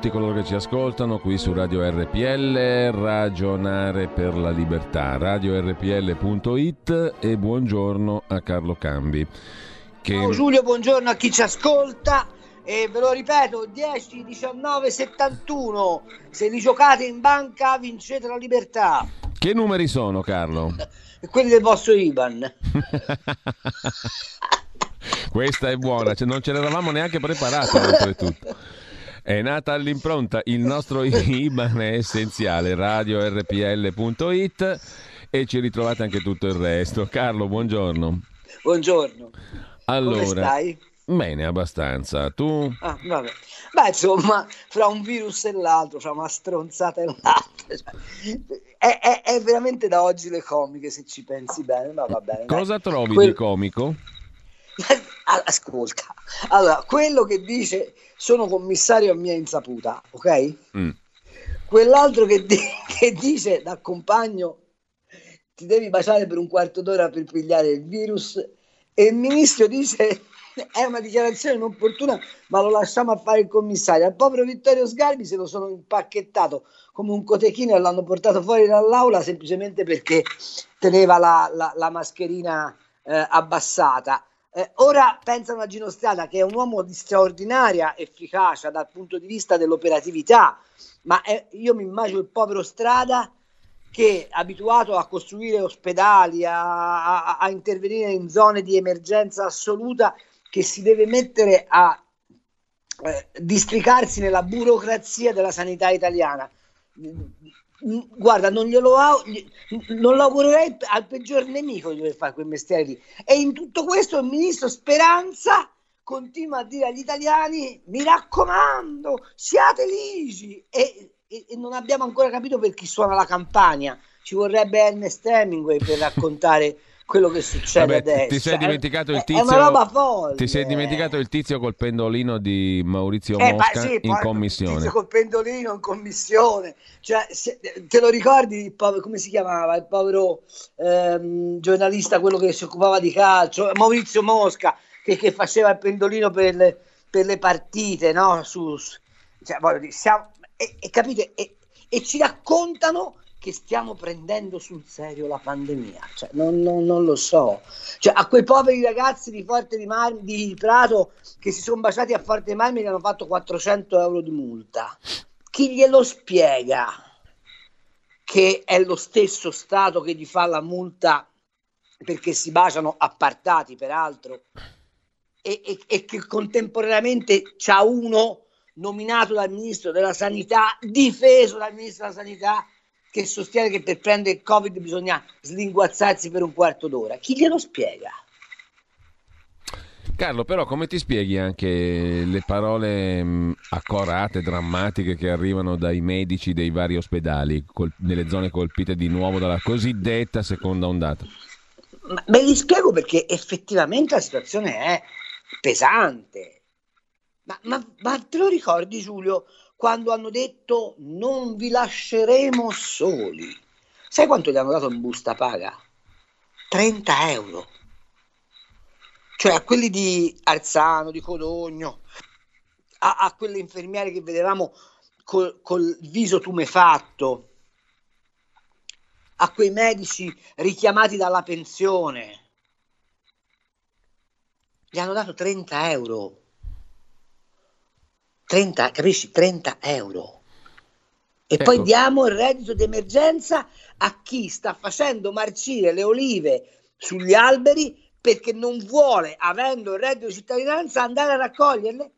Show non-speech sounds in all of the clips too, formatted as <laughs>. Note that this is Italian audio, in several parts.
Tutti coloro che ci ascoltano qui su Radio RPL, Ragionare per la Libertà, radiorpl.it e buongiorno a Carlo Cambi. Che... Ciao Giulio, buongiorno a chi ci ascolta e ve lo ripeto 10, 19, 71 se li giocate in banca vincete la libertà che numeri sono Carlo? <laughs> quelli del vostro IBAN <laughs> Questa è buona, cioè, non ce l'eravamo neanche preparata oltretutto. <laughs> È nata all'impronta, il nostro <laughs> IBAN è essenziale, radiorpl.it e ci ritrovate anche tutto il resto. Carlo, buongiorno. Buongiorno. Allora, Come stai? Bene, abbastanza. Tu? Ah, vabbè. Beh, insomma, fra un virus e l'altro, fra una stronzata e l'altra. Cioè, è, è, è, veramente da oggi le comiche, se ci pensi bene, ma va bene. Cosa dai. trovi Quel... di comico? <laughs> Ascolta, allora, quello che dice sono commissario a mia insaputa, ok? Mm. Quell'altro che, di- <laughs> che dice da compagno ti devi baciare per un quarto d'ora per pigliare il virus e il ministro dice <laughs> è una dichiarazione inopportuna ma lo lasciamo a fare il commissario al povero Vittorio Sgarbi se lo sono impacchettato come un cotechino e l'hanno portato fuori dall'aula semplicemente perché teneva la, la, la mascherina eh, abbassata eh, ora pensano a Gino Strada che è un uomo di straordinaria efficacia dal punto di vista dell'operatività, ma è, io mi immagino il povero Strada che abituato a costruire ospedali, a, a, a intervenire in zone di emergenza assoluta, che si deve mettere a eh, districarsi nella burocrazia della sanità italiana guarda, non glielo non lavorerei al peggior nemico di dover fare quel mestiere lì. E in tutto questo il ministro Speranza continua a dire agli italiani: mi raccomando, siate ligi. E, e, e non abbiamo ancora capito per chi suona la campagna. Ci vorrebbe Ernest Hemingway per raccontare quello che succede Vabbè, adesso. Ti sei dimenticato il tizio. È una roba folle. Ti sei dimenticato il tizio col pendolino di Maurizio eh, Mosca sì, in commissione. Il tizio col pendolino in commissione. Cioè, se, te lo ricordi povero, come si chiamava? Il povero ehm, giornalista, quello che si occupava di calcio, Maurizio Mosca, che, che faceva il pendolino per le, per le partite, no? Su, cioè, voglio dire, siamo, e, e capite? E, e ci raccontano che stiamo prendendo sul serio la pandemia. Cioè, non, non, non, lo so. Cioè, a quei poveri ragazzi di Forte di, Mar- di Prato che si sono baciati a Forte Marmi gli hanno fatto 400 euro di multa. Chi glielo spiega che è lo stesso Stato che gli fa la multa perché si baciano appartati, peraltro, e, e, e che contemporaneamente c'ha uno nominato dal ministro della sanità, difeso dal ministro della sanità, che sostiene che per prendere il Covid bisogna slinguazzarsi per un quarto d'ora. Chi glielo spiega? Carlo, però come ti spieghi anche le parole mh, accorate, drammatiche che arrivano dai medici dei vari ospedali col- nelle zone colpite di nuovo dalla cosiddetta seconda ondata? Ma me li spiego perché effettivamente la situazione è pesante. Ma, ma, ma te lo ricordi Giulio? Quando hanno detto non vi lasceremo soli. Sai quanto gli hanno dato in busta paga? 30 euro. Cioè a quelli di Arzano, di Codogno, a, a quelle infermiere che vedevamo col, col viso tumefatto, a quei medici richiamati dalla pensione. Gli hanno dato 30 euro 30, capisci? 30 euro. E ecco. poi diamo il reddito d'emergenza a chi sta facendo marcire le olive sugli alberi perché non vuole, avendo il reddito di cittadinanza, andare a raccoglierle?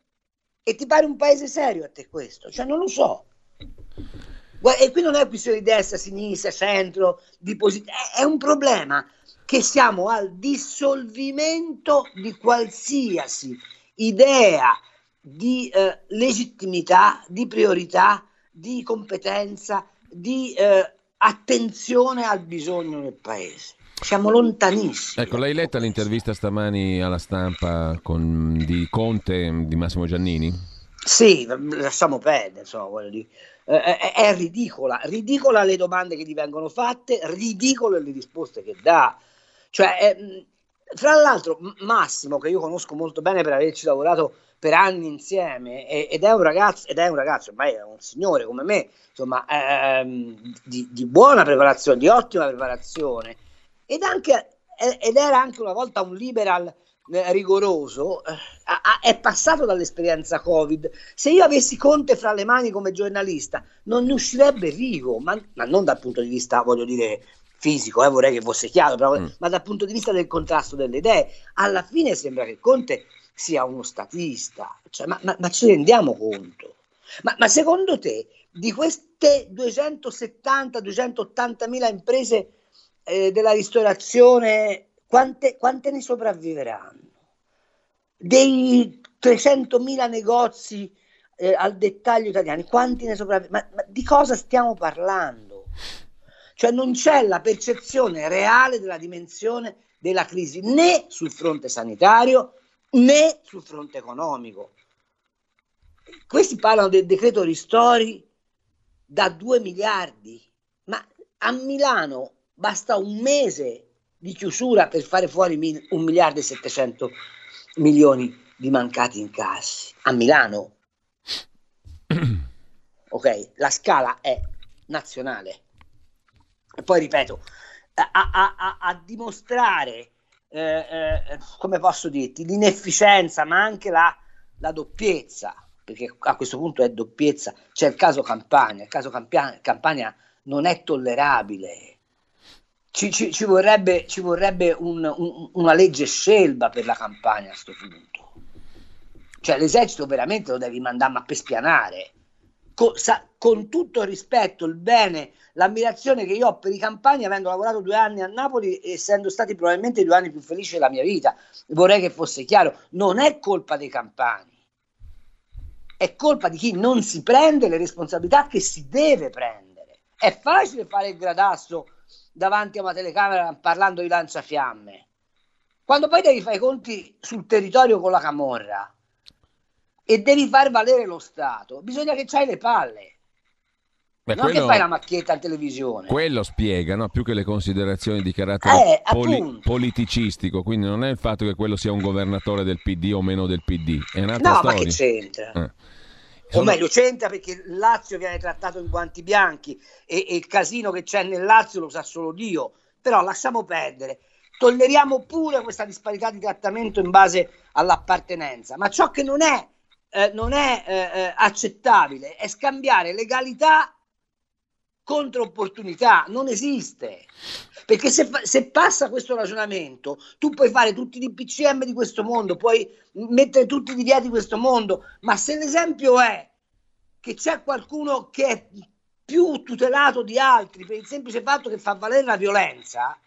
E ti pare un paese serio a te questo? Cioè, non lo so. E qui non è questione di destra, sinistra, centro, di posizione, è un problema che siamo al dissolvimento di qualsiasi idea di eh, legittimità, di priorità, di competenza, di eh, attenzione al bisogno del paese. Siamo lontanissimi. Ecco, l'hai letta l'intervista stamani alla stampa con, di Conte, di Massimo Giannini? Sì, lasciamo perdere, insomma, eh, è, è, ridicola, ridicola le domande che gli vengono fatte, ridicole le risposte che dà. Cioè, eh, fra l'altro, Massimo, che io conosco molto bene per averci lavorato per anni insieme, ed è un ragazzo, ed è un ragazzo, ormai è un signore come me, insomma, ehm, di, di, buona preparazione, di ottima preparazione, ed, anche, ed era anche una volta un liberal eh, rigoroso, eh, è passato dall'esperienza Covid. Se io avessi Conte fra le mani come giornalista, non ne uscirebbe vivo, ma, ma non dal punto di vista, voglio dire, fisico, eh, vorrei che fosse chiaro, però, mm. ma dal punto di vista del contrasto delle idee, alla fine sembra che Conte sia uno statista, cioè, ma, ma, ma, ci rendiamo conto? Ma, ma secondo te di queste 270-280 mila imprese eh, della ristorazione, quante, quante ne sopravviveranno? Dei 300 mila negozi eh, al dettaglio italiani, quanti ne sopravviveranno? Ma, ma di cosa stiamo parlando? Cioè non c'è la percezione reale della dimensione della crisi né sul fronte sanitario né sul fronte economico. Questi parlano del decreto ristori da 2 miliardi, ma a Milano basta un mese di chiusura per fare fuori un miliardo e 700 milioni di mancati incassi. A Milano. <clears throat> Ok, la scala è nazionale. Poi ripeto, a, a, a, a dimostrare, eh, eh, come posso dirti, l'inefficienza, ma anche la, la, doppiezza, perché a questo punto è doppiezza, c'è il caso Campania, il caso Campania, Campania non è tollerabile. Ci, ci, ci vorrebbe, ci vorrebbe un, un, una legge scelba per la campagna a questo punto. Cioè l'esercito veramente lo devi mandare a spianare. Con, sa, con tutto il rispetto, il bene l'ammirazione che io ho per i campani, avendo lavorato due anni a Napoli, essendo stati probabilmente i due anni più felici della mia vita. Vorrei che fosse chiaro, non è colpa dei campani, è colpa di chi non si prende le responsabilità che si deve prendere. È facile fare il gradasso davanti a una telecamera parlando di lanciafiamme. Quando poi devi fare i conti sul territorio con la camorra e devi far valere lo Stato, bisogna che c'hai le palle. Beh, non quello, che fai la macchietta in televisione. Quello spiega, no? più che le considerazioni di carattere eh, poli- politicistico, quindi non è il fatto che quello sia un governatore del PD o meno del PD, è un'altra no, storia. ma che c'entra? Eh. Sono... O meglio, c'entra perché il Lazio viene trattato in guanti bianchi e, e il casino che c'è nel Lazio lo sa solo Dio, però lasciamo perdere. Tolleriamo pure questa disparità di trattamento in base all'appartenenza, ma ciò che non è, eh, non è eh, eh accettabile è scambiare legalità contro opportunità, non esiste. Perché se, se, passa questo ragionamento, tu puoi fare tutti i DPCM di questo mondo, puoi mettere tutti i divieti di questo mondo, ma se l'esempio è che c'è qualcuno che è più tutelato di altri per il semplice fatto che fa valere la violenza,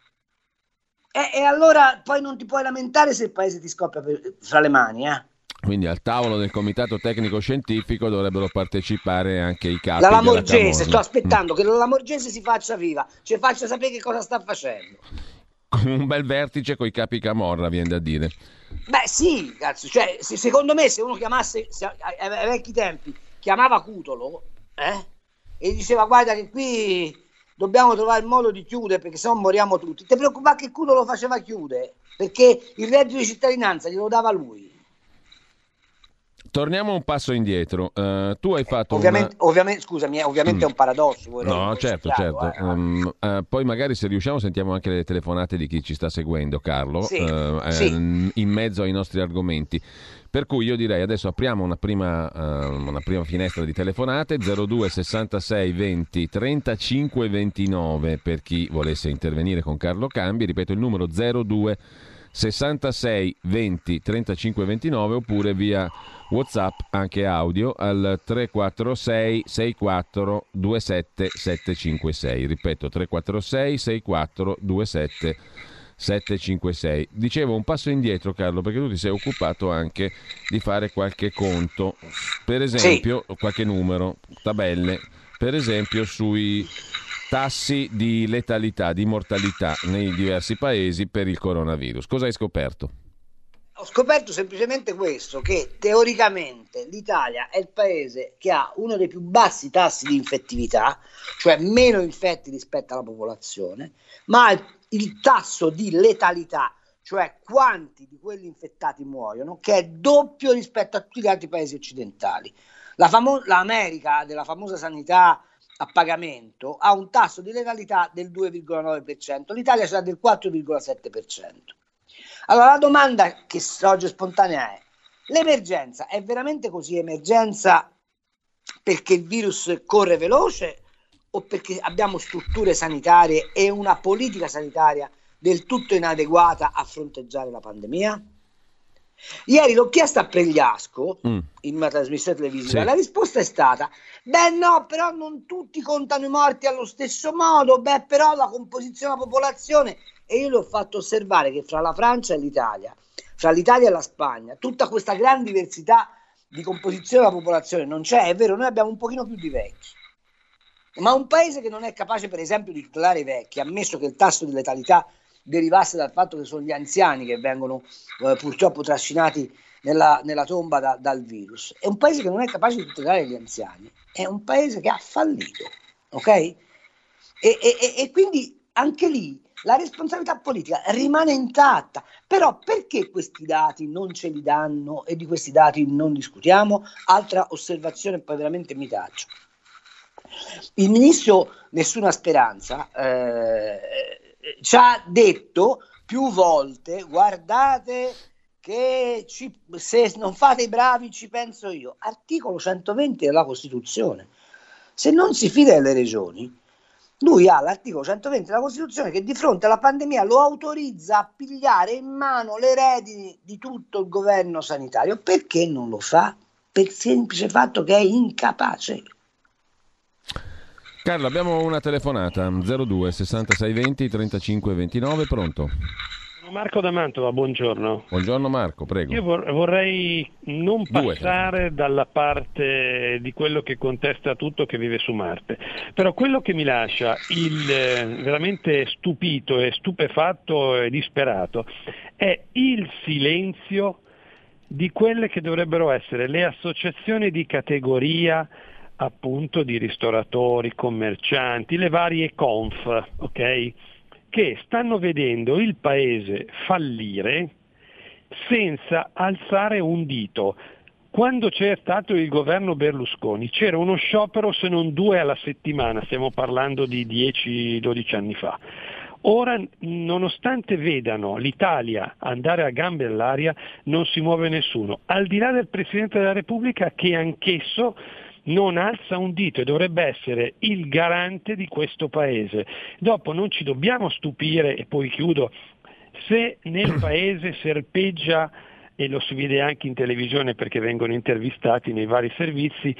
e, e allora poi non ti puoi lamentare se il paese ti scoppia per, fra le mani. Eh? Quindi al tavolo del comitato tecnico scientifico dovrebbero partecipare anche i capi la Lamorgese, sto aspettando mm. che la Lamorgese si faccia viva, ci faccia sapere che cosa sta facendo. Un bel vertice con i capi Camorra, viene da dire. Beh sì, cazzo, cioè, se, secondo me se uno chiamasse, se, ai, ai vecchi tempi, chiamava Cutolo, eh, e diceva guarda che qui dobbiamo trovare il modo di chiudere perché sennò moriamo tutti. Ti preoccupa che Cutolo lo faceva chiudere? Perché il reddito di cittadinanza glielo dava lui. Torniamo un passo indietro. Uh, tu hai fatto. Ovviamente, una... ovviamente scusami, eh, ovviamente mm. è un paradosso. No, certo, certo. Eh. Um, uh, poi magari se riusciamo sentiamo anche le telefonate di chi ci sta seguendo, Carlo, sì, uh, sì. in mezzo ai nostri argomenti. Per cui io direi adesso apriamo una prima, uh, una prima finestra di telefonate 02 66 20 35 29 per chi volesse intervenire con Carlo Cambi, ripeto il numero 02 66 20 35 29 oppure via WhatsApp anche audio al 346 64 27 756. Ripeto 346 64 27 756. Dicevo un passo indietro Carlo perché tu ti sei occupato anche di fare qualche conto, per esempio sì. qualche numero, tabelle, per esempio sui tassi di letalità, di mortalità nei diversi paesi per il coronavirus. Cosa hai scoperto? Ho scoperto semplicemente questo, che teoricamente l'Italia è il paese che ha uno dei più bassi tassi di infettività, cioè meno infetti rispetto alla popolazione, ma il, tasso di letalità, cioè quanti di quelli infettati muoiono, che è doppio rispetto a tutti gli altri paesi occidentali. La famo- L'America della famosa sanità a pagamento ha un tasso di legalità del 2,9%, l'Italia ce del 4,7%. Allora la domanda che sorge spontanea è, l'emergenza è veramente così emergenza perché il virus corre veloce o perché abbiamo strutture sanitarie e una politica sanitaria del tutto inadeguata a fronteggiare la pandemia? Ieri l'ho chiesto a Pregliasco mm. in una trasmissione televisiva. Sì. La risposta è stata: Beh, no, però non tutti contano i morti allo stesso modo. Beh, però la composizione della popolazione. E io le ho fatto osservare che fra la Francia e l'Italia, fra l'Italia e la Spagna, tutta questa gran diversità di composizione della popolazione non c'è. È vero, noi abbiamo un pochino più di vecchi. Ma un paese che non è capace, per esempio, di tutelare i vecchi, ammesso che il tasso di letalità derivasse dal fatto che sono gli anziani che vengono eh, purtroppo trascinati nella, nella tomba da, dal virus. È un paese che non è capace di tutelare gli anziani, è un paese che ha fallito, ok? E, e, e quindi anche lì la responsabilità politica rimane intatta. Però perché questi dati non ce li danno e di questi dati non discutiamo? Altra osservazione, poi veramente mi taccio. Il ministro Nessuna Speranza eh, ci ha detto più volte, guardate che ci, se non fate i bravi ci penso io. Articolo 120 della Costituzione. Se non si fida delle regioni, lui ha l'articolo 120 della Costituzione che di fronte alla pandemia lo autorizza a pigliare in mano le redini di tutto il governo sanitario. Perché non lo fa? Per semplice fatto che è incapace. Carlo, abbiamo una telefonata 02 66 20 35 29, pronto? Marco da Mantova, buongiorno. Buongiorno Marco, prego. Io vorrei non passare dalla parte di quello che contesta tutto che vive su Marte, però quello che mi lascia il, eh, veramente stupito e stupefatto e disperato è il silenzio di quelle che dovrebbero essere le associazioni di categoria appunto di ristoratori, commercianti, le varie conf, ok? Che stanno vedendo il paese fallire senza alzare un dito. Quando c'è stato il governo Berlusconi c'era uno sciopero se non due alla settimana, stiamo parlando di 10-12 anni fa. Ora, nonostante vedano l'Italia andare a gambe all'aria, non si muove nessuno, al di là del Presidente della Repubblica che anch'esso non alza un dito e dovrebbe essere il garante di questo Paese. Dopo non ci dobbiamo stupire, e poi chiudo, se nel <clears throat> Paese serpeggia, e lo si vede anche in televisione perché vengono intervistati nei vari servizi,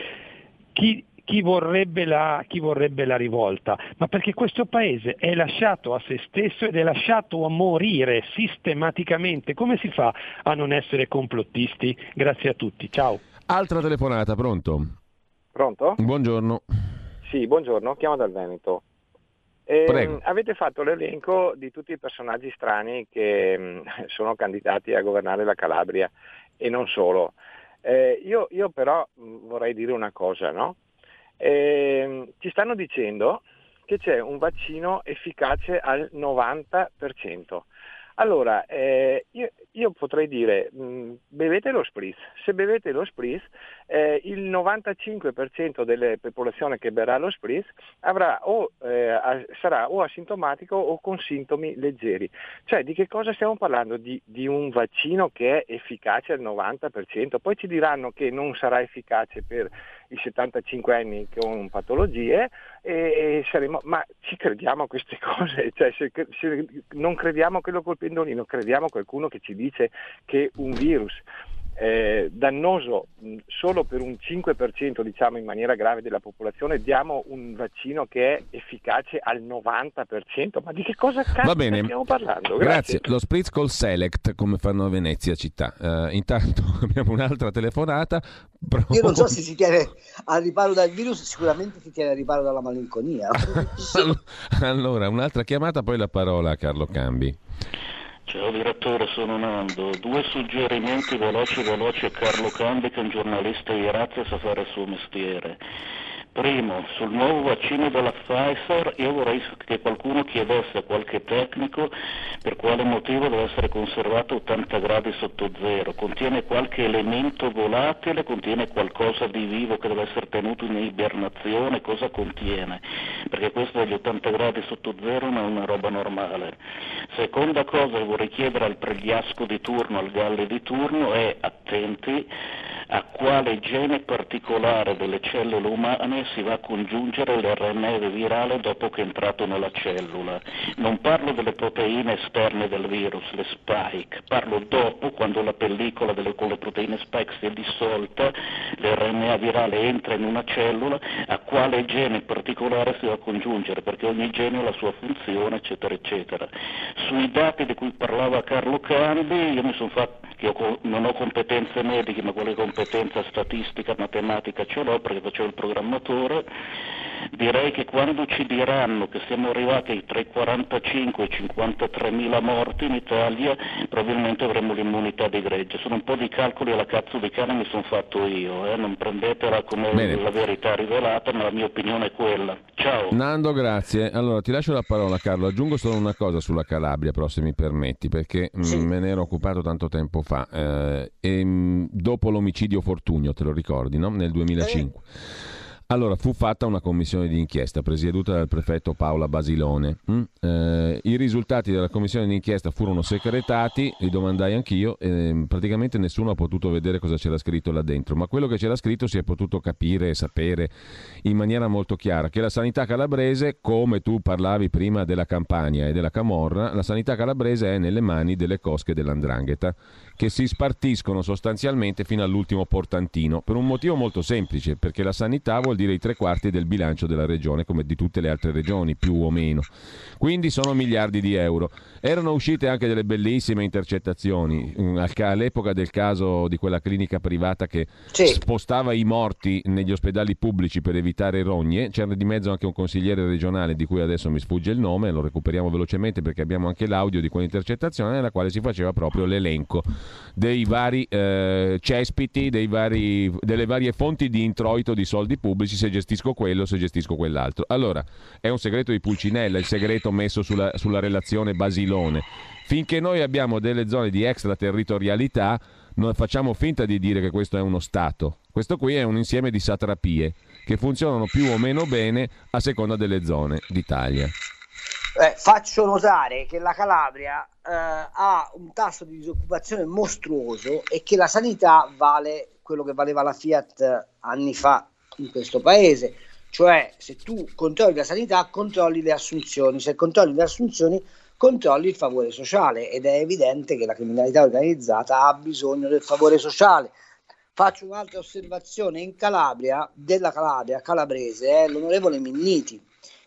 chi, chi vorrebbe, la, chi vorrebbe, la, rivolta, ma perché questo paese è lasciato a se stesso ed è lasciato a morire sistematicamente. Come si fa a non essere complottisti? Grazie a tutti, ciao. Altra telefonata, pronto? Pronto? Buongiorno. Sì, buongiorno, chiamo dal Veneto. Eh, avete fatto l'elenco di tutti i personaggi strani che mh, mm, <laughs> sono candidati a governare la Calabria e non solo. Eh, io, io, però mh, mm, vorrei dire una cosa, no? eh, ci stanno dicendo che c'è un vaccino efficace al 90%. Allora, eh, io, io, potrei dire, mh, mm, bevete lo spritz. Se bevete lo spritz, eh, il 95% delle popolazioni che berrà lo spritz o, eh, sarà o asintomatico o con sintomi leggeri. Cioè, di che cosa stiamo parlando? Di, di un vaccino che è efficace al 90%. Poi ci diranno che non sarà efficace per i 75 anni con patologie, e, e saremo, ma ci crediamo a queste <laughs> cose? Cioè, se, se non crediamo a quello col pendolino, crediamo a qualcuno che ci dice che un virus eh, dannoso solo per un 5% diciamo in maniera grave della popolazione, diamo un vaccino che è efficace al 90%, ma di che cosa cazzo stiamo parlando? Grazie. Grazie. Lo Spritz col Select come fanno a Venezia città. Uh, intanto <laughs> abbiamo un'altra telefonata. Pro... Io non so se si tiene al riparo dal virus, sicuramente si tiene al riparo dalla malinconia. <laughs> allora, un'altra chiamata, poi la parola a Carlo Cambi. Ciao direttore, sono Nando. Due suggerimenti veloci veloci a Carlo Cambi che è un giornalista di razza sa fare il suo mestiere. Primo, sul nuovo vaccino della Pfizer io vorrei che qualcuno chiedesse a qualche tecnico per quale motivo deve essere conservato a 80 gradi sotto zero. Contiene qualche elemento volatile, contiene qualcosa di vivo che deve essere tenuto in ibernazione, cosa contiene? Perché questo degli 80 gradi sotto zero non è una roba normale. Seconda cosa che vorrei chiedere al pregliasco di turno, al galle di turno è attenti a quale gene particolare delle cellule umane si va a congiungere l'RNA virale dopo che è entrato nella cellula. Non parlo delle proteine esterne del virus, le spike, parlo dopo, quando la pellicola delle, con le proteine spike si è dissolta, l'RNA virale entra in una cellula, a quale gene particolare si va a congiungere, perché ogni gene ha la sua funzione, eccetera, eccetera. Sui dati di cui parlava Carlo Cambi, io mi sono fatto, io non ho competenze mediche, ma competenze competenza statistica, matematica ce l'ho perché facevo il programmatore, direi che quando ci diranno che siamo arrivati tra i 45 e i 53 mila morti in Italia, probabilmente avremo l'immunità di gregge. Sono un po' di calcoli alla cazzo di cane mi sono fatto io, eh? non prendetela come Bene. la verità rivelata, ma la mia opinione è quella. Ciao. Nando, grazie. Allora ti lascio la parola Carlo, aggiungo solo una cosa sulla Calabria, però se mi permetti, perché mm, sì. me ne ero occupato tanto tempo fa, eh, e, mm, dopo l'omicidio Fortunio, te lo ricordi, no? nel 2005. Eh. Allora, fu fatta una commissione di inchiesta presieduta dal prefetto Paola Basilone. Mm? Eh, I risultati della commissione di inchiesta furono secretati, li domandai anch'io, e praticamente nessuno ha potuto vedere cosa c'era scritto là dentro, ma quello che c'era scritto si è potuto capire e sapere in maniera molto chiara, che la sanità calabrese, come tu parlavi prima della Campania e della Camorra, la sanità calabrese è nelle mani delle cosche dell'Andrangheta che si spartiscono sostanzialmente fino all'ultimo portantino, per un motivo molto semplice, perché la sanità vuol dire i tre quarti del bilancio della regione, come di tutte le altre regioni, più o meno. Quindi sono miliardi di euro. Erano uscite anche delle bellissime intercettazioni mm, all'epoca del caso di quella clinica privata che sì. spostava i morti negli ospedali pubblici per evitare rogne. C'era di mezzo anche un consigliere regionale di cui adesso mi sfugge il nome, lo recuperiamo velocemente perché abbiamo anche l'audio di quell'intercettazione nella quale si faceva proprio l'elenco dei vari eh, cespiti, dei vari, delle varie fonti di introito di soldi pubblici, se gestisco quello, se gestisco quell'altro. Allora, è un segreto di Pulcinella, il segreto messo sulla, sulla relazione Basilone. Finché noi abbiamo delle zone di extraterritorialità, non facciamo finta di dire che questo è uno Stato. Questo qui è un insieme di satrapie che funzionano più o meno bene a seconda delle zone d'Italia. Eh, faccio notare che la Calabria eh, ha un tasso di disoccupazione mostruoso e che la sanità vale quello che valeva la Fiat anni fa in questo paese. Cioè, se tu controlli la sanità, controlli le assunzioni. Se controlli le assunzioni, controlli il favore sociale. Ed è evidente che la criminalità organizzata ha bisogno del favore sociale. Faccio un'altra osservazione. In Calabria, della Calabria, calabrese, è l'onorevole Minniti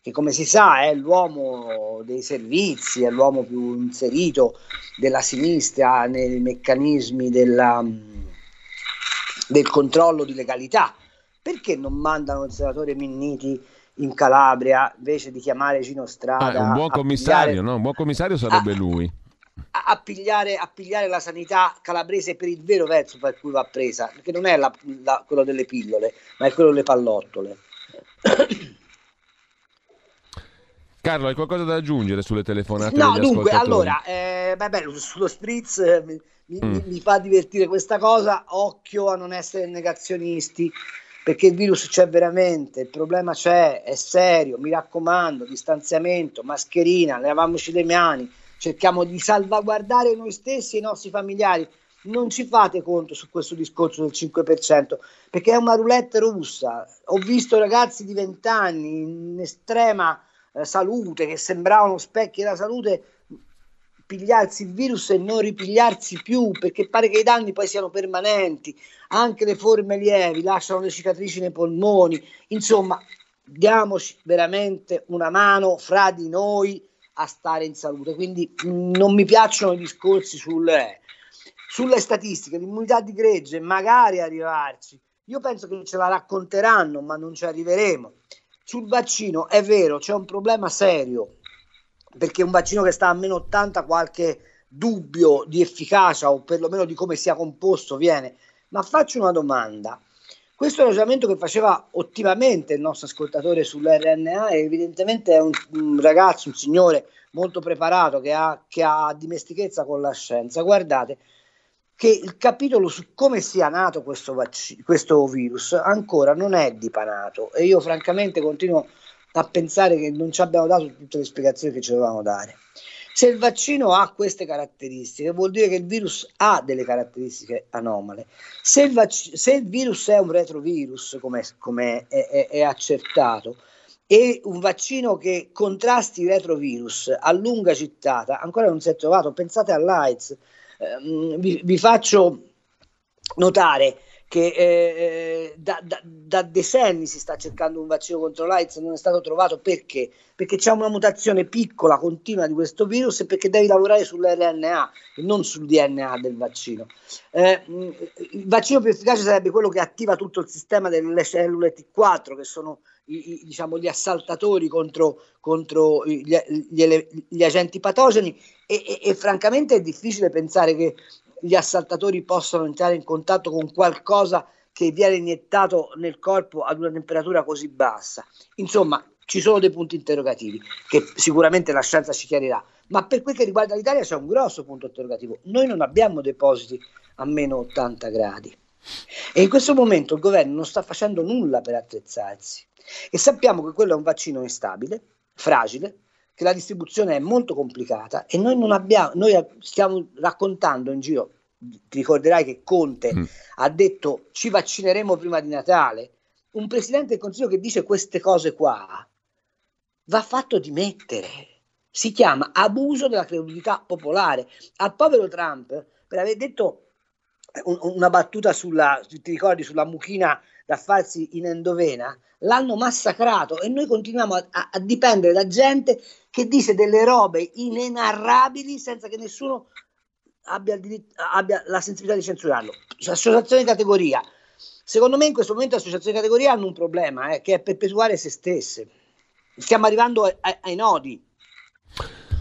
che come si sa è l'uomo dei servizi, è l'uomo più inserito della sinistra nei meccanismi della, del controllo di legalità. Perché non mandano il senatore Minniti in Calabria invece di chiamare Gino Strada? Ah, un buon commissario, pigliare, no? Un buon commissario sarebbe a, lui. A, a, pigliare, a, pigliare, la sanità calabrese per il vero verso per cui va presa, perché non è la, la, quello delle pillole, ma è quello delle pallottole. Carlo, hai qualcosa da aggiungere sulle telefonate? No, dunque, allora, eh, beh, sullo spritz eh, mi, mm. mi, mi, fa divertire questa cosa. Occhio a non essere negazionisti, perché il virus c'è veramente, il problema c'è, è serio. Mi raccomando, distanziamento, mascherina, lavamoci le mani, cerchiamo di salvaguardare noi stessi e i nostri familiari non ci fate conto su questo discorso del 5%, perché è una roulette russa. Ho visto ragazzi di 20 anni in estrema eh, salute, che sembravano specchi della salute, pigliarsi il virus e non ripigliarsi più, perché pare che i danni poi siano permanenti, anche le forme lievi lasciano le cicatrici nei polmoni, insomma, diamoci veramente una mano fra di noi a stare in salute. Quindi mh, mm, non mi piacciono i discorsi sulle sulle statistiche, l'immunità di gregge, magari arrivarci. Io penso che ce la racconteranno, ma non ci arriveremo. Sul vaccino è vero, c'è un problema serio, perché un vaccino che sta a meno 80 qualche dubbio di efficacia o perlomeno di come sia composto viene. Ma faccio una domanda. Questo ragionamento che faceva ottimamente il nostro ascoltatore sull'RNA evidentemente è un, un ragazzo, un signore molto preparato che ha, che ha dimestichezza con la scienza. Guardate, che il capitolo su come sia nato questo, vac- questo virus ancora non è dipanato e io francamente continuo a pensare che non ci abbiamo dato tutte le spiegazioni che ci dovevamo dare. Se il vaccino ha queste caratteristiche, vuol dire che il virus ha delle caratteristiche anomale. Se il, vac- se il virus è un retrovirus, come è, è, è, accertato, e un vaccino che contrasti i retrovirus a lunga cittata, ancora non si è trovato. Pensate all'AIDS, vi, vi, faccio notare che eh, eh, da, da, da, decenni si sta cercando un vaccino contro l'AIDS, non è stato trovato perché? Perché c'è una mutazione piccola, continua di questo virus e perché devi lavorare sull'RNA e non sul DNA del vaccino. Eh, il vaccino più efficace sarebbe quello che attiva tutto il sistema delle cellule T4, che sono i, i, diciamo, gli assaltatori contro, contro gli, gli, gli, agenti patogeni e, e, e francamente è difficile pensare che gli assaltatori possano entrare in contatto con qualcosa che viene iniettato nel corpo ad una temperatura così bassa. Insomma, ci sono dei punti interrogativi che sicuramente la scienza ci chiarirà, ma per quel che riguarda l'Italia c'è un grosso punto interrogativo. Noi non abbiamo depositi a meno 80 gradi e in questo momento il governo non sta facendo nulla per attrezzarsi e sappiamo che quello è un vaccino instabile, fragile, che la distribuzione è molto complicata e noi non abbiamo, noi stiamo raccontando in giro, ti ricorderai che Conte mm. ha detto ci vaccineremo prima di Natale, un presidente del Consiglio che dice queste cose qua va fatto dimettere. Si chiama abuso della credulità popolare. Al povero Trump, per aver detto una battuta sulla, ti ricordi, sulla mucchina da farsi in endovena, l'hanno massacrato e noi continuiamo a, a, a, dipendere da gente che dice delle robe inenarrabili senza che nessuno abbia, diritto, abbia la sensibilità di censurarlo. Associazione di categoria. Secondo me in questo momento le associazioni di categoria hanno un problema, eh, che è perpetuare se stesse. Stiamo arrivando ai, ai nodi.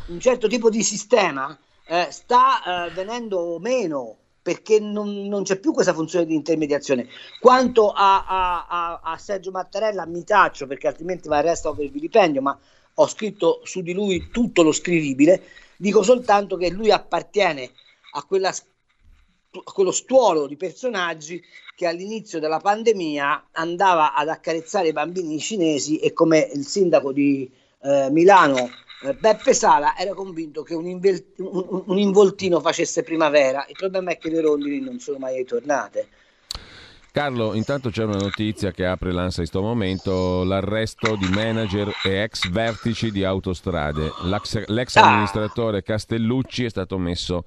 Un certo tipo di sistema eh, sta eh, venendo meno perché non, non, c'è più questa funzione di intermediazione. Quanto a, a, a, Sergio Mattarella mi taccio perché altrimenti va arrestato per vilipendio, ma ho scritto su di lui tutto lo scrivibile, dico soltanto che lui appartiene a, quella, a quello stuolo di personaggi che all'inizio della pandemia andava ad accarezzare i bambini cinesi e come il sindaco di eh, Milano Beppe Sala era convinto che un, invel- un, un, involtino facesse primavera, il problema è che le rondini non sono mai ritornate. Carlo, intanto c'è una notizia che apre l'ansia in questo momento, l'arresto di manager e ex vertici di autostrade. L'ex, l'ex ah. amministratore Castellucci è stato messo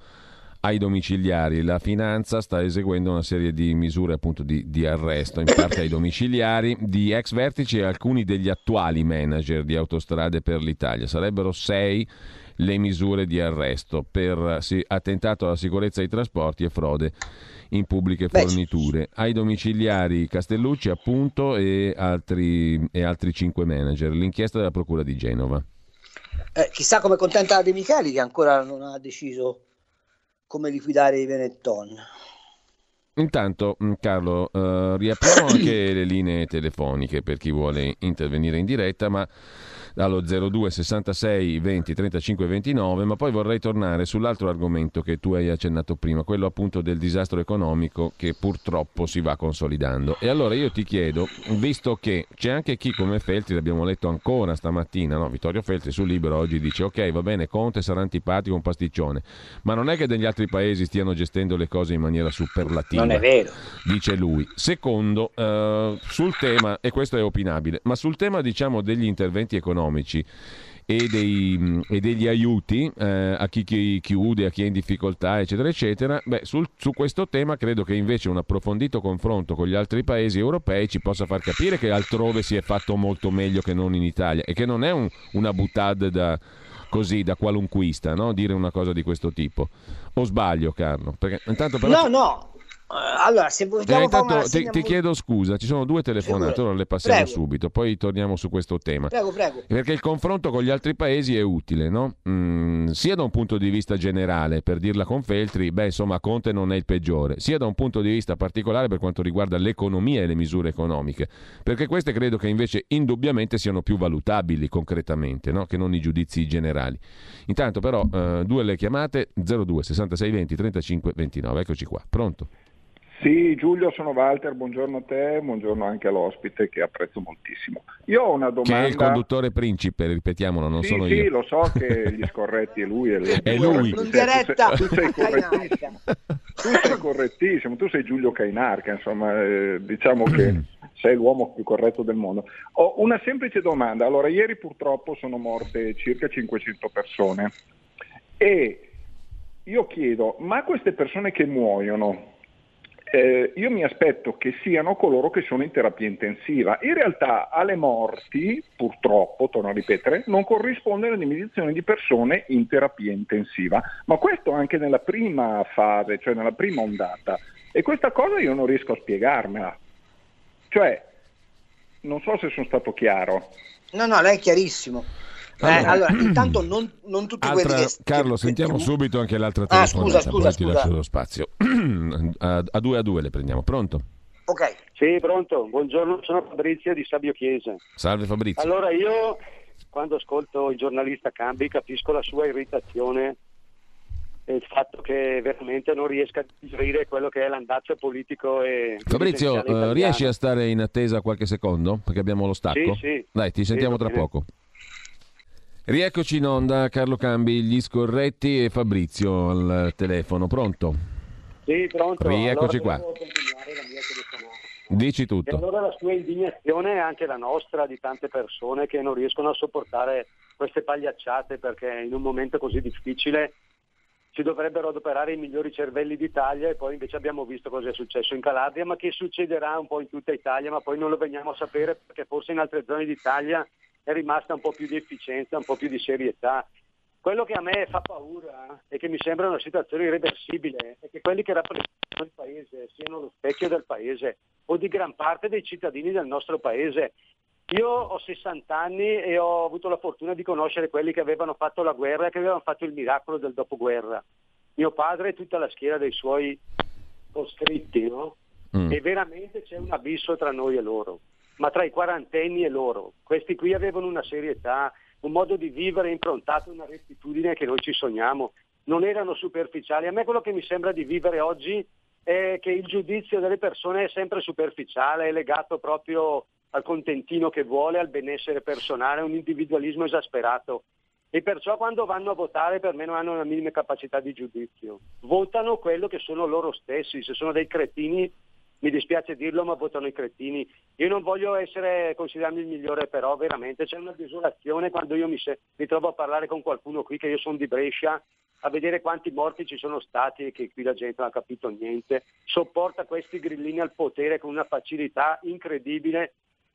ai domiciliari. La finanza sta eseguendo una serie di misure appunto di, di, arresto, in parte ai domiciliari, di ex vertici e alcuni degli attuali manager di autostrade per l'Italia. Sarebbero sei le misure di arresto per sì, attentato alla sicurezza dei trasporti e frode in pubbliche forniture. Ai domiciliari Castellucci appunto e altri, e altri cinque manager. L'inchiesta della Procura di Genova. Eh, chissà come contenta De Micheli che ancora non ha deciso come liquidare i Venetton. Intanto, mm, Carlo, uh, riapriamo <coughs> anche le linee telefoniche per chi vuole intervenire in diretta, ma allo 02 66 20 35 29, ma poi vorrei tornare sull'altro argomento che tu hai accennato prima, quello appunto del disastro economico che purtroppo si va consolidando. E allora io ti chiedo, visto che c'è anche chi come Feltri, l'abbiamo letto ancora stamattina, no? Vittorio Feltri sul libro oggi dice ok va bene Conte sarà antipatico un pasticcione, ma non è che negli altri paesi stiano gestendo le cose in maniera superlativa. Non è vero. Dice lui. Secondo, eh, sul tema, e questo è opinabile, ma sul tema diciamo degli interventi economici, e, dei, e, degli aiuti eh, a chi, chi, chiude, a chi è in difficoltà, eccetera, eccetera, beh, sul, su questo tema credo che invece un approfondito confronto con gli altri paesi europei ci possa far capire che altrove si è fatto molto meglio che non in Italia e che non è un, una buttad da, così, da qualunquista, no? dire una cosa di questo tipo. O sbaglio, Carlo? Perché, intanto però... No, no, allora, se vogliamo eh, ti, ti, chiedo scusa, ci sono due telefonate, ora le passiamo prego. subito, poi torniamo su questo tema. Prego, prego. Perché il confronto con gli altri paesi è utile, no? mm, sia da un punto di vista generale, per dirla con Feltri, beh, insomma, Conte non è il peggiore, sia da un punto di vista particolare per quanto riguarda l'economia e le misure economiche, perché queste credo che invece indubbiamente siano più valutabili concretamente, no? che non i giudizi generali. Intanto però, eh, due le chiamate, 02 66 20 35 29, eccoci qua, pronto? Sì, Giulio, sono Walter, buongiorno a te, buongiorno anche all'ospite che apprezzo moltissimo. Io ho una domanda... Che è il conduttore principe, ripetiamolo, non sì, sono sì, io. Sì, lo so che gli scorretti <laughs> è lui. È, è lui. Tu sei, tu, sei, tu sei correttissimo. tu sei correttissimo, tu sei Giulio Cainarca, insomma, eh, diciamo che <clears throat> sei l'uomo più corretto del mondo. Ho una semplice domanda. Allora, ieri purtroppo sono morte circa 500 persone e io chiedo, ma queste persone che muoiono eh, io mi aspetto che siano coloro che sono in terapia intensiva. In realtà alle morti, purtroppo, torno a ripetere, non corrisponde la diminuzione di persone in terapia intensiva, ma questo anche nella prima fase, cioè nella prima ondata. E questa cosa io non riesco a spiegarmela. Cioè, non so se sono stato chiaro. No, no, lei è chiarissimo. Eh, allora, <clears throat> intanto non, non tutti Altra, quelli che... Carlo, che, sentiamo che... subito anche l'altra telefonata, ah, scusa, scusa, poi ti lascio lo spazio. <clears throat> a, a due a due le prendiamo, pronto? Ok. Sì, pronto. Buongiorno, sono Fabrizio di Sabio Chiesa. Salve Fabrizio. Allora io, quando ascolto il giornalista Cambi, capisco la sua irritazione e il fatto che veramente non riesca a digerire quello che è l'andazzo politico e Fabrizio, uh, riesci a stare in attesa qualche secondo? Perché abbiamo lo stacco? Sì, sì. Dai, ti sentiamo sì, tra poco. Rieccoci in onda, Carlo Cambi, gli scorretti e Fabrizio al telefono. Pronto? Sì, pronto. Rieccoci allora, qua. Dici tutto. E allora la sua indignazione è anche la nostra di tante persone che non riescono a sopportare queste pagliacciate perché in un momento così difficile si dovrebbero adoperare i migliori cervelli d'Italia e poi invece abbiamo visto cosa è successo in Calabria, ma che succederà un po' in tutta Italia, ma poi non lo veniamo a sapere perché forse in altre zone d'Italia è rimasta un po' più di efficienza, un po' più di serietà. Quello che a me fa paura e che mi sembra una situazione irreversibile è che quelli che rappresentano il paese siano lo specchio del paese o di gran parte dei cittadini del nostro paese. Io ho 60 anni e ho avuto la fortuna di conoscere quelli che avevano fatto la guerra e che avevano fatto il miracolo del dopoguerra. Mio padre e tutta la schiera dei suoi coscritti, no? Mm. E veramente c'è un abisso tra noi e loro ma tra i quarantenni e loro. Questi qui avevano una serietà, un modo di vivere improntato, una rettitudine che noi ci sogniamo, non erano superficiali. A me quello che mi sembra di vivere oggi è che il giudizio delle persone è sempre superficiale, è legato proprio al contentino che vuole, al benessere personale, un individualismo esasperato. E perciò quando vanno a votare per me non hanno una minima capacità di giudizio. Votano quello che sono loro stessi, se sono dei cretini mi dispiace dirlo, ma votano i cretini. Io non voglio essere considerarmi il migliore, però veramente c'è una desolazione quando io mi, se- mi trovo a parlare con qualcuno qui, che io sono di Brescia, a vedere quanti morti ci sono stati e che qui la gente non ha capito niente, sopporta questi grillini al potere con una facilità incredibile.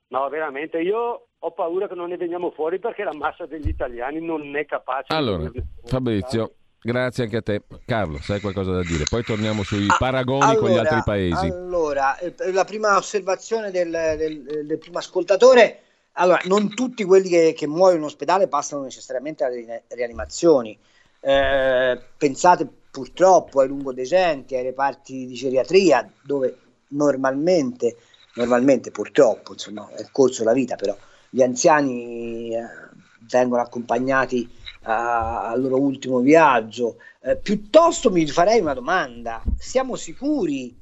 No, veramente, io ho paura che non ne veniamo fuori perché la massa degli italiani non è capace. Allora, Fabrizio, Grazie anche a te. Carlo, sai qualcosa da dire? Poi torniamo sui ah, paragoni allora, con gli altri paesi. Allora, eh, la prima osservazione del, del, del primo ascoltatore, allora, non tutti quelli che, che, muoiono in ospedale passano necessariamente alle rianimazioni. Eh, pensate purtroppo ai lungodecenti, ai reparti di geriatria, dove normalmente, normalmente purtroppo, insomma, è il corso della vita, però gli anziani... Eh, vengono accompagnati al loro ultimo viaggio. Uh, piuttosto mi farei una domanda, siamo sicuri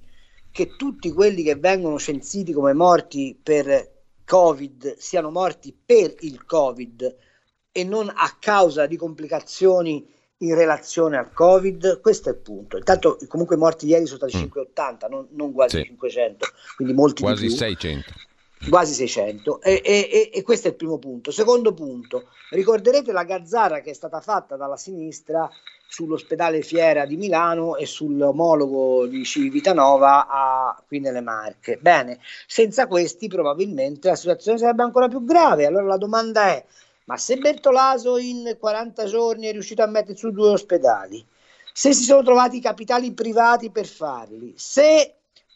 che tutti quelli che vengono censiti come morti per Covid siano morti per il Covid e non a causa di complicazioni in relazione al Covid? Questo è il punto. Intanto, comunque, i morti ieri sono stati mm. 580, non, non quasi sì. 500, quindi molti quasi di più. 600 quasi 600 e, e, e, questo è il primo punto. Secondo punto, ricorderete la gazzara che è stata fatta dalla sinistra sull'ospedale Fiera di Milano e sull'omologo di Civitanova a, qui nelle Marche. Bene, senza questi probabilmente la situazione sarebbe ancora più grave. Allora la domanda è, ma se Bertolaso in 40 giorni è riuscito a mettere su due ospedali, se si sono trovati capitali privati per farli, se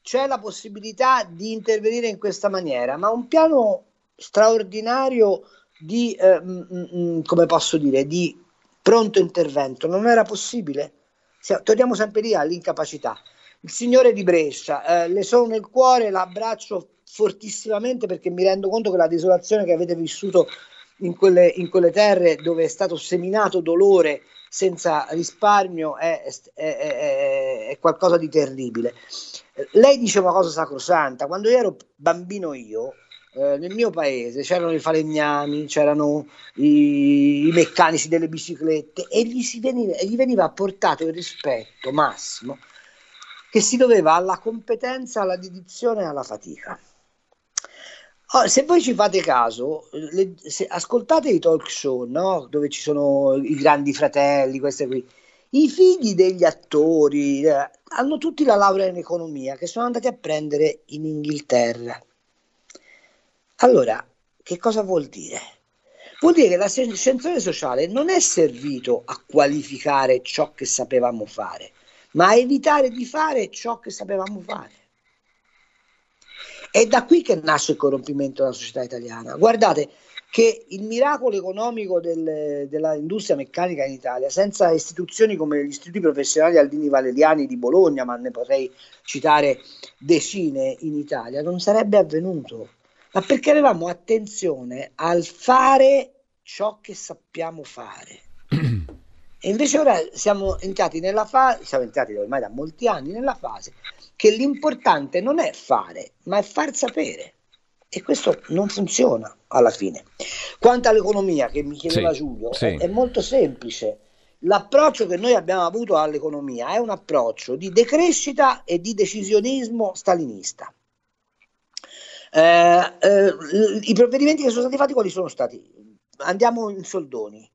c'è la possibilità di intervenire in questa maniera, ma un piano straordinario di, eh, mh, mm, mh, mm, mm, come posso dire, di pronto intervento non era possibile? torniamo sempre lì all'incapacità. Il signore di Brescia, eh, le sono nel cuore, l'abbraccio fortissimamente perché mi rendo conto che la desolazione che avete vissuto in quelle, in quelle terre dove è stato seminato dolore senza risparmio è, è, è, è qualcosa di terribile. Lei dice una cosa sacrosanta, quando io ero bambino io, eh, nel mio paese c'erano i falegnami, c'erano i, i meccanici delle biciclette e gli, veniva, gli veniva apportato il rispetto massimo che si doveva alla competenza, alla dedizione e alla fatica. Oh, se voi ci fate caso, le, se, ascoltate i talk show no? dove ci sono i grandi fratelli, queste qui. I figli degli attori eh, hanno tutti la laurea in economia che sono andati a prendere in Inghilterra. Allora, che cosa vuol dire? Vuol dire che l'ascensore sociale non è servito a qualificare ciò che sapevamo fare, ma a evitare di fare ciò che sapevamo fare. È da qui che nasce il corrompimento della società italiana. Guardate che il miracolo economico del, dell'industria meccanica in Italia, senza istituzioni come gli istituti professionali Aldini Valeriani di Bologna, ma ne potrei citare decine in Italia, non sarebbe avvenuto. Ma perché avevamo attenzione al fare ciò che sappiamo fare. <clears throat> E invece ora siamo entrati nella fase, siamo entrati ormai da molti anni nella fase che l'importante non è fare, ma è far sapere. E questo non funziona alla fine. Quanto all'economia che mi chiedeva sì, Giulio, sì. È, è molto semplice. L'approccio che noi abbiamo avuto all'economia è un approccio di decrescita e di decisionismo stalinista. Eh, eh, I provvedimenti che sono stati fatti quali sono stati? Andiamo in soldoni,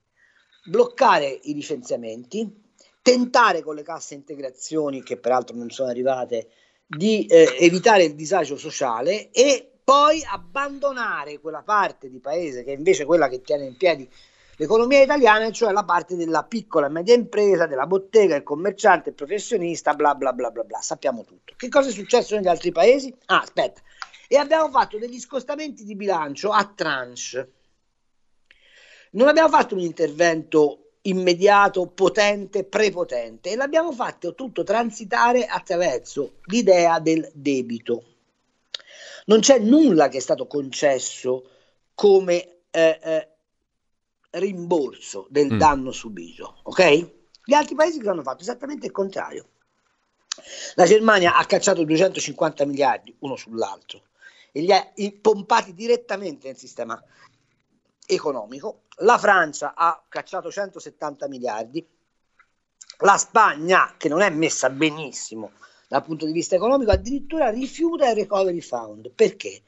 bloccare i licenziamenti, tentare con le casse integrazioni, che peraltro non sono arrivate, di eh, evitare il disagio sociale e poi abbandonare quella parte di paese che è invece quella che tiene in piedi l'economia italiana, cioè la parte della piccola e media impresa, della bottega, il commerciante, il professionista, bla bla bla bla bla. Sappiamo tutto. Che cosa è successo negli altri paesi? Ah, aspetta. E abbiamo fatto degli scostamenti di bilancio a tranche. Non abbiamo fatto un intervento immediato, potente, prepotente e l'abbiamo fatto tutto transitare attraverso l'idea del debito. Non c'è nulla che è stato concesso come eh, eh, rimborso del mm. danno subito, ok? Gli altri paesi che hanno fatto esattamente il contrario. La Germania ha cacciato 250 miliardi uno sull'altro e li ha pompati direttamente nel sistema economico, la Francia ha cacciato 170 miliardi, la Spagna, che non è messa benissimo dal punto di vista economico, addirittura rifiuta il recovery fund. Perché?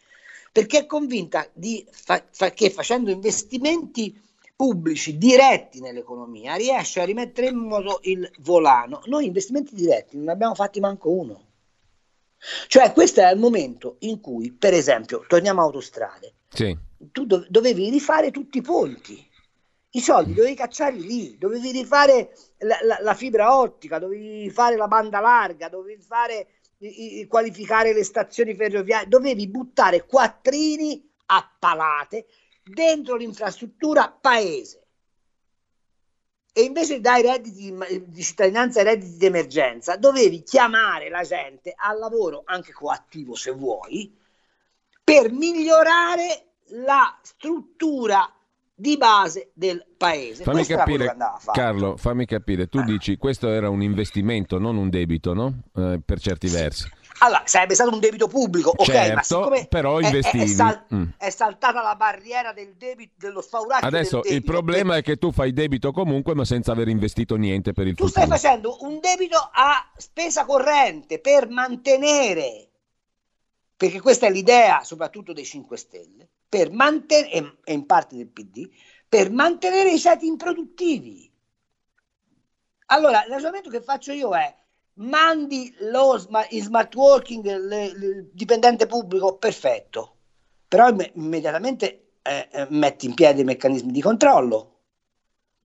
Perché è convinta fa- fa- che facendo investimenti pubblici diretti nell'economia riesce a rimettere in moto il volano. Noi investimenti diretti non ne abbiamo fatti manco uno. Cioè questo è il momento in cui, per esempio, torniamo a autostrade, sì. Tu do- dovevi rifare tutti i ponti, i soldi dovevi cacciarli lì, dovevi rifare la, la, la fibra ottica, dovevi fare la banda larga, dovevi fare, i, i, qualificare le stazioni ferroviarie, dovevi buttare quattrini a palate dentro l'infrastruttura paese. E invece dai redditi di cittadinanza e redditi di emergenza, dovevi chiamare la gente al lavoro, anche coattivo se vuoi, per migliorare la struttura di base del paese. Fammi capire, Carlo, fammi capire, tu eh. dici questo era un investimento, non un debito, no? Eh, per certi versi. Allora, sarebbe stato un debito pubblico, ok, certo, ma però investivi. È, è, sal- mm. è, saltata la barriera del debito, dello sfauracchio Adesso il problema è che tu fai debito comunque, ma senza aver investito niente per il tu futuro. Tu stai facendo un debito a spesa corrente per mantenere, perché questa è l'idea soprattutto dei 5 Stelle, per mantenere, e in parte del PD, per mantenere i seti improduttivi. Allora, il ragionamento che faccio io è mandi lo smart working il dipendente pubblico, perfetto, però imm- immediatamente eh, eh, metti in piedi i meccanismi di controllo.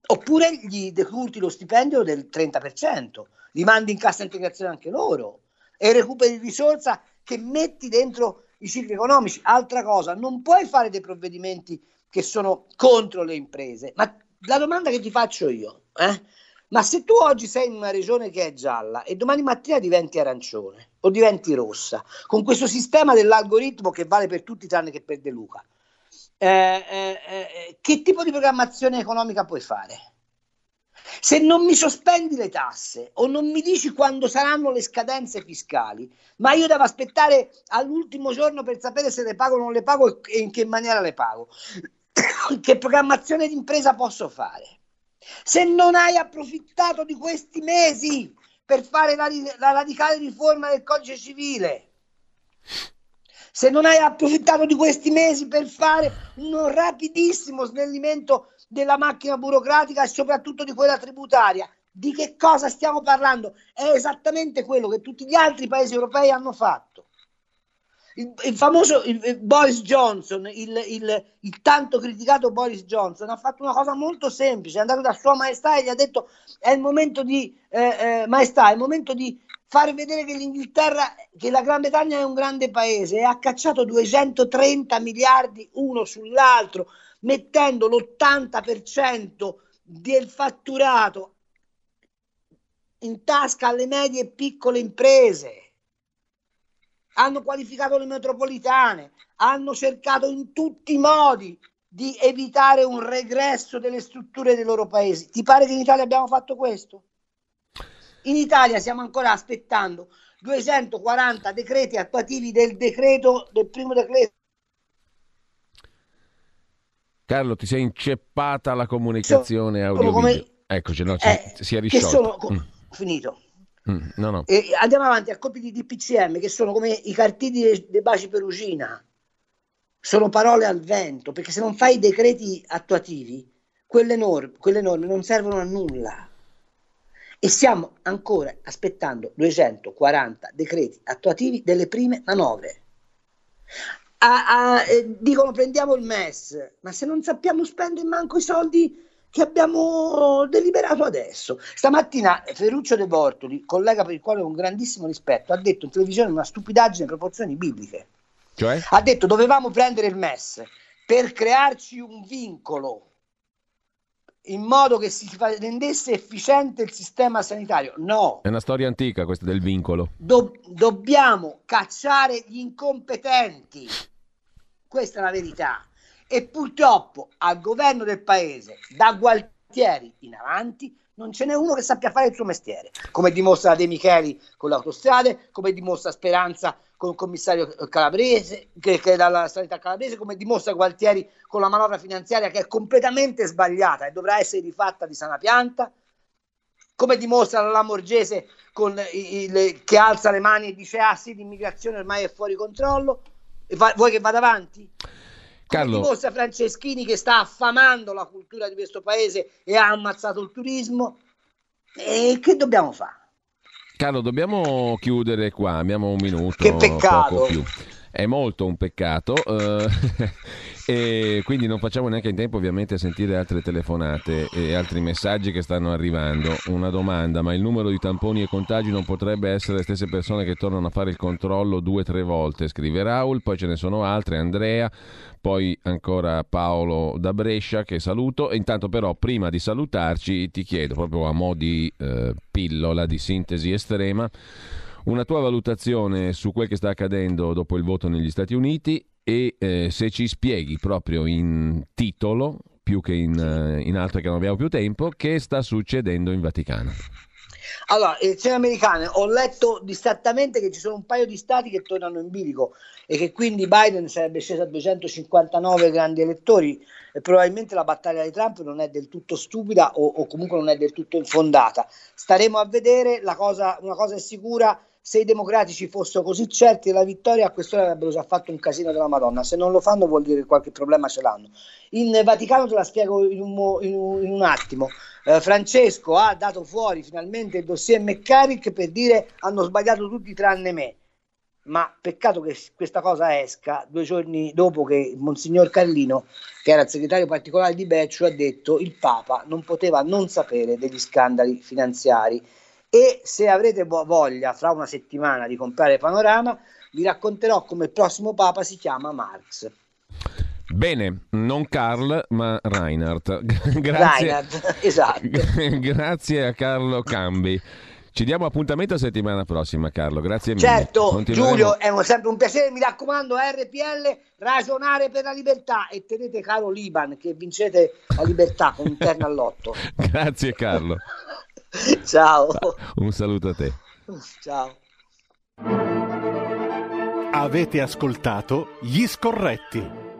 Oppure gli decurti lo stipendio del 30%, li mandi in cassa integrazione anche loro e recuperi risorsa che metti dentro i cicli economici. Altra cosa, non puoi fare dei provvedimenti che sono contro le imprese, ma la domanda che ti faccio io, eh? Ma se tu oggi sei in una regione che è gialla e domani mattina diventi arancione o diventi rossa, con questo sistema dell'algoritmo che vale per tutti tranne che per De Luca, eh, eh, eh, che tipo di programmazione economica puoi fare? Se non mi sospendi le tasse o non mi dici quando saranno le scadenze fiscali, ma io devo aspettare all'ultimo giorno per sapere se le pago o non le pago e in che maniera le pago, <coughs> che programmazione di impresa posso fare? Se non hai approfittato di questi mesi per fare la, la radicale riforma del codice civile, se non hai approfittato di questi mesi per fare un rapidissimo snellimento della macchina burocratica e soprattutto di quella tributaria, di che cosa stiamo parlando? È esattamente quello che tutti gli altri paesi europei hanno fatto. Il, il famoso il, Boris Johnson, il, il, tanto criticato Boris Johnson, ha fatto una cosa molto semplice, è andato da Sua Maestà e gli ha detto è il momento di, eh, eh, Maestà, è il momento di far vedere che l'Inghilterra, che la Gran Bretagna è un grande paese e ha cacciato 230 miliardi uno sull'altro, mettendo l'80% del fatturato in tasca alle medie e piccole imprese hanno qualificato le metropolitane, hanno cercato in tutti i modi di evitare un regresso delle strutture dei loro paesi. Ti pare che in Italia abbiamo fatto questo? In Italia stiamo ancora aspettando 240 decreti attuativi del decreto del primo decreto. Carlo, ti sei inceppata la comunicazione audio come, Eccoci, no, eh, si è risciolto. Sono, mm. Finito Mm, no, no. E andiamo avanti a colpi di DPCM che sono come i cartini dei, dei baci perugina, sono parole al vento, perché se non fai i decreti attuativi, quelle norme, quelle norme non servono a nulla. E stiamo ancora aspettando 240 decreti attuativi delle prime manovre. A, a, eh, dicono prendiamo il MES, ma se non sappiamo spendere manco i soldi che abbiamo deliberato adesso. Stamattina Ferruccio De Bortoli, collega per il quale ho un grandissimo rispetto, ha detto in televisione una stupidaggine in proporzioni bibliche. Cioè? Ha detto dovevamo prendere il MES per crearci un vincolo in modo che si rendesse efficiente il sistema sanitario. No. È una storia antica questa del vincolo. Do- dobbiamo cacciare gli incompetenti. Questa è la verità e purtroppo al governo del paese, da Gualtieri in avanti, non ce n'è uno che sappia fare il suo mestiere, come dimostra De Micheli con le autostrade, come dimostra Speranza con il commissario calabrese, che, che è dalla sanità calabrese, come dimostra Gualtieri con la manovra finanziaria che è completamente sbagliata e dovrà essere rifatta di sana pianta, come dimostra la Lamorgese con il, che alza le mani e dice ah sì l'immigrazione ormai è fuori controllo, e va, vuoi che vada avanti? Carlo. Come dimostra Franceschini che sta affamando la cultura di questo paese e ha ammazzato il turismo. E che dobbiamo fare? Carlo, dobbiamo chiudere qua, abbiamo un minuto. Che peccato. È molto un peccato. Eh, <laughs> e quindi non facciamo neanche in tempo ovviamente a sentire altre telefonate e altri messaggi che stanno arrivando. Una domanda, ma il numero di tamponi e contagi non potrebbe essere le stesse persone che tornano a fare il controllo due o tre volte? Scrive Raul, poi ce ne sono altre, Andrea, poi ancora Paolo da Brescia che saluto. Intanto però prima di salutarci ti chiedo proprio a mo' di eh, pillola, di sintesi estrema, una tua valutazione su quel che sta accadendo dopo il voto negli Stati Uniti e eh, se ci spieghi proprio in titolo più che in, eh, in altre che non abbiamo più tempo, che sta succedendo in Vaticano. Allora, elezioni americane, ho letto distrattamente che ci sono un paio di stati che tornano in bilico e che quindi Biden sarebbe sceso a 259 grandi elettori e probabilmente la battaglia di Trump non è del tutto stupida o, o comunque non è del tutto infondata. Staremo a vedere, cosa, una cosa è sicura, se i democratici fossero così certi della vittoria, a quest'ora avrebbero già fatto un casino della Madonna. Se non lo fanno, vuol dire che qualche problema ce l'hanno. In Vaticano te la spiego in un, in un, in un attimo. Eh, Francesco ha dato fuori finalmente il dossier McCarrick per dire hanno sbagliato tutti tranne me. Ma peccato che questa cosa esca due giorni dopo che Monsignor Carlino, che era il segretario particolare di Beccio, ha detto il Papa non poteva non sapere degli scandali finanziari e se avrete voglia fra una settimana di comprare Panorama vi racconterò come il prossimo Papa si chiama Marx. Bene, non Carl ma Reinhardt. <laughs> Grazie. Reinhardt, esatto. <laughs> Grazie a Carlo Cambi. Ci diamo appuntamento settimana prossima, Carlo. Grazie mille. Certo, Giulio, è sempre un piacere. Mi raccomando, RPL, ragionare per la libertà e tenete caro l'Iban che vincete la libertà con un terno all'otto. <laughs> Grazie, Carlo. Ciao. Un saluto a te. Ciao. Avete ascoltato Gli Scorretti,